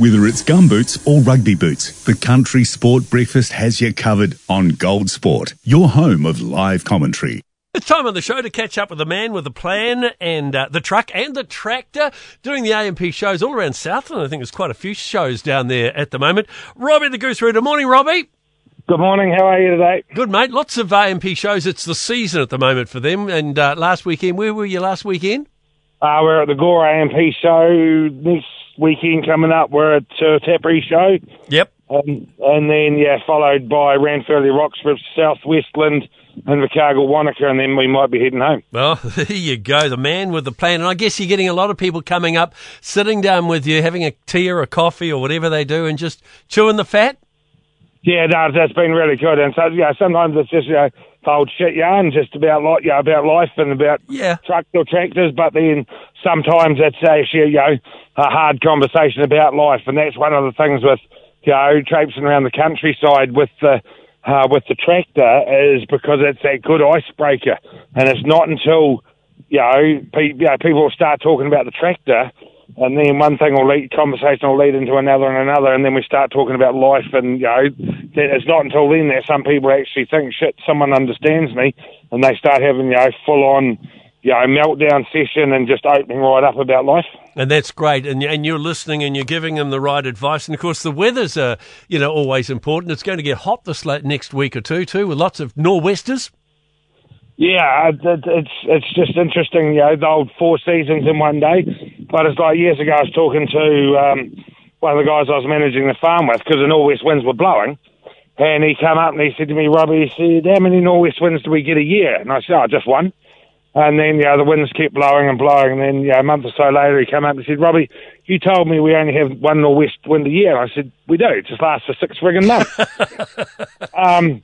Whether it's gumboots or rugby boots, the Country Sport Breakfast has you covered on Gold Sport, your home of live commentary. It's time on the show to catch up with the man with the plan and uh, the truck and the tractor doing the AMP shows all around Southland. I think there's quite a few shows down there at the moment. Robbie the Goose Rooter. Morning, Robbie. Good morning. How are you today? Good, mate. Lots of AMP shows. It's the season at the moment for them. And uh, last weekend, where were you last weekend? Uh, we're at the Gore AMP show next weekend coming up. We're at uh, Tuatapere show. Yep. Um, and then, yeah, followed by Ranfurly Roxburgh, South Westland, and Invercargill Wanaka, and then we might be heading home. Well, there you go, the man with the plan. And I guess you're getting a lot of people coming up, sitting down with you, having a tea or a coffee or whatever they do, and just chewing the fat. Yeah, no, that's been really good. And so, yeah, sometimes it's just, you know, old shit yarn just about like, you know, about life and about Yeah. trucks or tractors, but then sometimes it's actually, you know, a hard conversation about life. And that's one of the things with, you know, traipsing around the countryside with the, uh, with the tractor is because it's that good icebreaker. And it's not until, you know, pe- you know people start talking about the tractor and then one thing will lead, conversation will lead into another and another, and then we start talking about life, and you know, it's not until then that some people actually think, shit, someone understands me, and they start having, you know, full on, you know, meltdown session and just opening right up about life. And that's great. And, and you're listening and you're giving them the right advice. And of course, the weather's, uh, you know, always important. It's going to get hot this late next week or two, too, with lots of nor'westers. Yeah, it, it, it's it's just interesting, you know, the old four seasons in one day. But it's like years ago, I was talking to um, one of the guys I was managing the farm with because the northwest winds were blowing, and he came up and he said to me, Robbie, he said, "How many northwest winds do we get a year?" And I said, "Oh, just one." And then, you know, the winds kept blowing and blowing. And then, you know, a month or so later, he came up and said, Robbie, you told me we only have one northwest wind a year. And I said, we do. It just lasts for six friggin' months. um,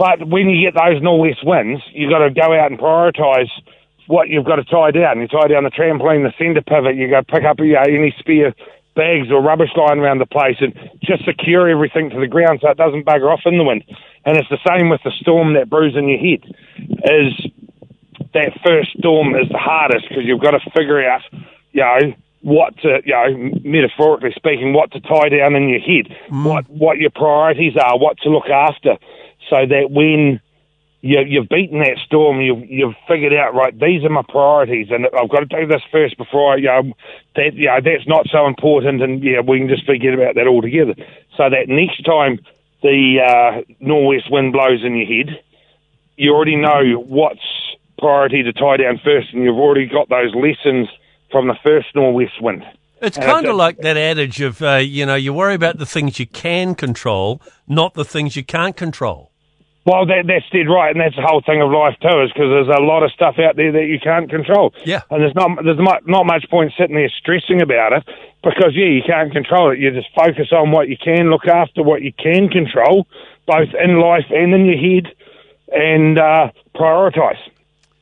but when you get those northwest winds, you've got to go out and prioritise what you've got to tie down. You tie down the trampoline, the centre pivot. You go pick up you know, any spare bags or rubbish lying around the place and just secure everything to the ground so it doesn't bugger off in the wind. And it's the same with the storm that brews in your head. Is that first storm is the hardest because you've got to figure out, you know, what to, you know, metaphorically speaking, what to tie down in your head, mm. what what your priorities are, what to look after, so that when you, you've beaten that storm, you've you've figured out right. These are my priorities, and I've got to do this first before I, you know, that you know that's not so important, and yeah, we can just forget about that altogether. So that next time the uh, northwest wind blows in your head, you already know what's priority to tie down first, and you've already got those lessons from the first northwest wind. It's kind of like that adage of, uh, you know, you worry about the things you can control, not the things you can't control. Well, that, that's dead right, and that's the whole thing of life too, is because there's a lot of stuff out there that you can't control. Yeah. and there's not there's not, not much point sitting there stressing about it because yeah, you can't control it. You just focus on what you can look after, what you can control, both in life and in your head, and uh, prioritise.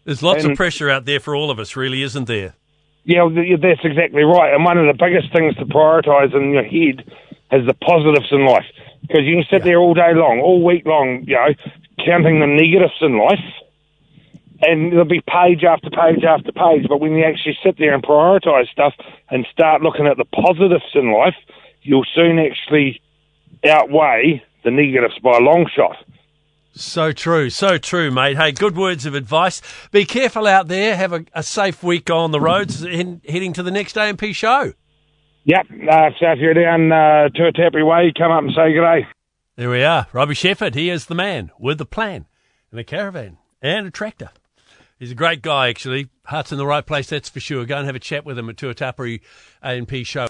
There's lots of pressure out there for all of us, really, isn't there? Yeah, that's exactly right. And one of the biggest things to prioritise in your head is the positives in life. Because you can sit there all day long, all week long, you know, counting the negatives in life, and there'll be page after page after page. But when you actually sit there and prioritise stuff and start looking at the positives in life, you'll soon actually outweigh the negatives by a long shot. So true, so true, mate. Hey, good words of advice. Be careful out there. Have a, a safe week on the roads, in, heading to the next AMP show. Yep, uh, so if you're down uh, to Tuatapere, come up and say good day. There we are. Robbie Shepherd, he is the man with the plan and a caravan and a tractor. He's a great guy, actually. Heart's in the right place, that's for sure. Go and have a chat with him at Tuatapere AMP show.